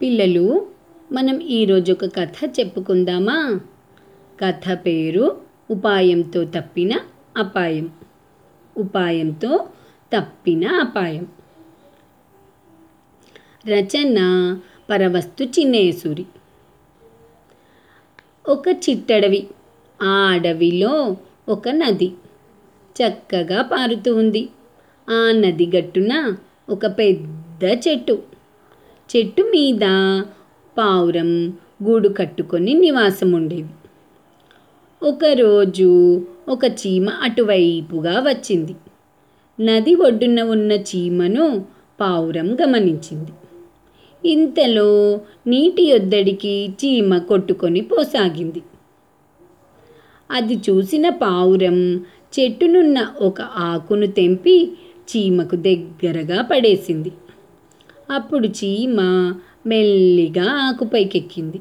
పిల్లలు మనం ఈరోజు ఒక కథ చెప్పుకుందామా? కథ పేరు ఉపాయంతో తప్పిన అపాయం. ఉపాయంతో తప్పిన అపాయం. రచన పరవస్తు చిన్నేసూరి. ఒక చిట్టడవి ఆ అడవిలో ఒక నది చక్కగా పారుతూ ఉంది. ఆ నది గట్టున ఒక పెద్ద చెట్టు. చెట్టు మీద పావురం గూడు కట్టుకొని నివాసం ఉండేది ఒకరోజు ఒక చీమ అటువైపుగా వచ్చింది. నది ఒడ్డున ఉన్న చీమను పావురం గమనించింది. ఇంతలో నీటి ఒద్దడికి చీమ కొట్టుకొని పోసాగింది. అది చూసిన పావురం చెట్టునున్న ఒక ఆకును తెంపి చీమకు దగ్గరగా పడేసింది. అప్పుడు చీమ మెల్లిగా ఆకుపైకెక్కింది.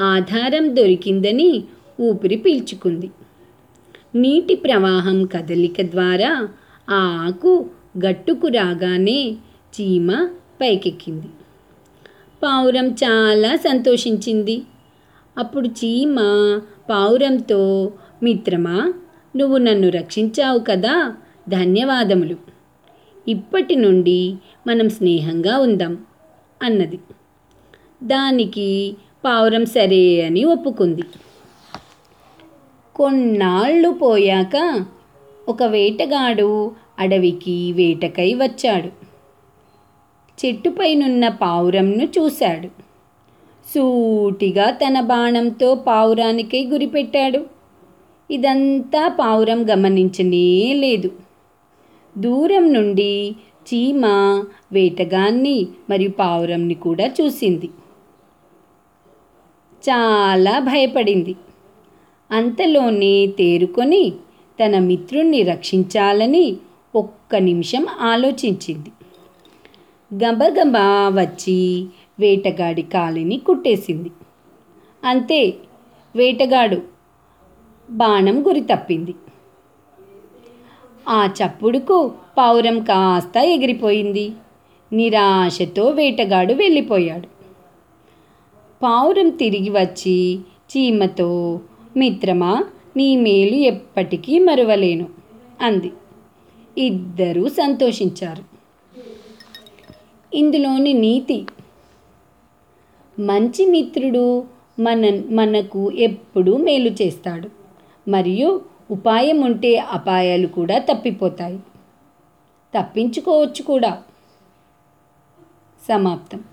ఆధారం దొరికిందని ఊపిరి పీల్చుకుంది. నీటి ప్రవాహం కదలిక ద్వారా ఆ ఆకు గట్టుకు రాగానే చీమ పైకెక్కింది. పావురం చాలా సంతోషించింది. అప్పుడు చీమ పావురంతో మిత్రమా నువ్వు నన్ను రక్షించావు కదా ధన్యవాదములు. ఇప్పటి నుండి మనం స్నేహంగా ఉందాం అన్నది. దానికి పావురం సరే అని ఒప్పుకుంది. కొన్నాళ్ళు పోయాక ఒక వేటగాడు అడవికి వేటకై వచ్చాడు. చెట్టుపైనున్న పావురంను చూశాడు. సూటిగా తన బాణంతో పావురానికై గురిపెట్టాడు. ఇదంతా పావురం గమనించనే లేదు. దూరం నుండి చీమ వేటగాన్ని మరియు పావురంని కూడా చూసింది. చాలా భయపడింది. అంతలోనే తేరుకొని తన మిత్రుణ్ణి రక్షించాలని ఒక్క నిమిషం ఆలోచించింది. గబగబా వచ్చి వేటగాడి కాలిని కుట్టేసింది. అంతే వేటగాడు బాణం గురి తప్పింది. ఆ చప్పుడుకు పావురం కాస్త ఎగిరిపోయింది. నిరాశతో వేటగాడు వెళ్ళిపోయాడు. పావురం తిరిగి వచ్చి చీమతో మిత్రమా నీ మేలు ఎప్పటికీ మరువలేను అంది. ఇద్దరూ సంతోషించారు. ఇందులోని నీతి. మంచి మిత్రుడు మన మనకు ఎప్పుడూ మేలు చేస్తాడు. మరియు ఉపాయం ఉంటే అపాయాలు కూడా తప్పిపోతాయి. తప్పించుకోవచ్చు కూడా. సమాప్తం.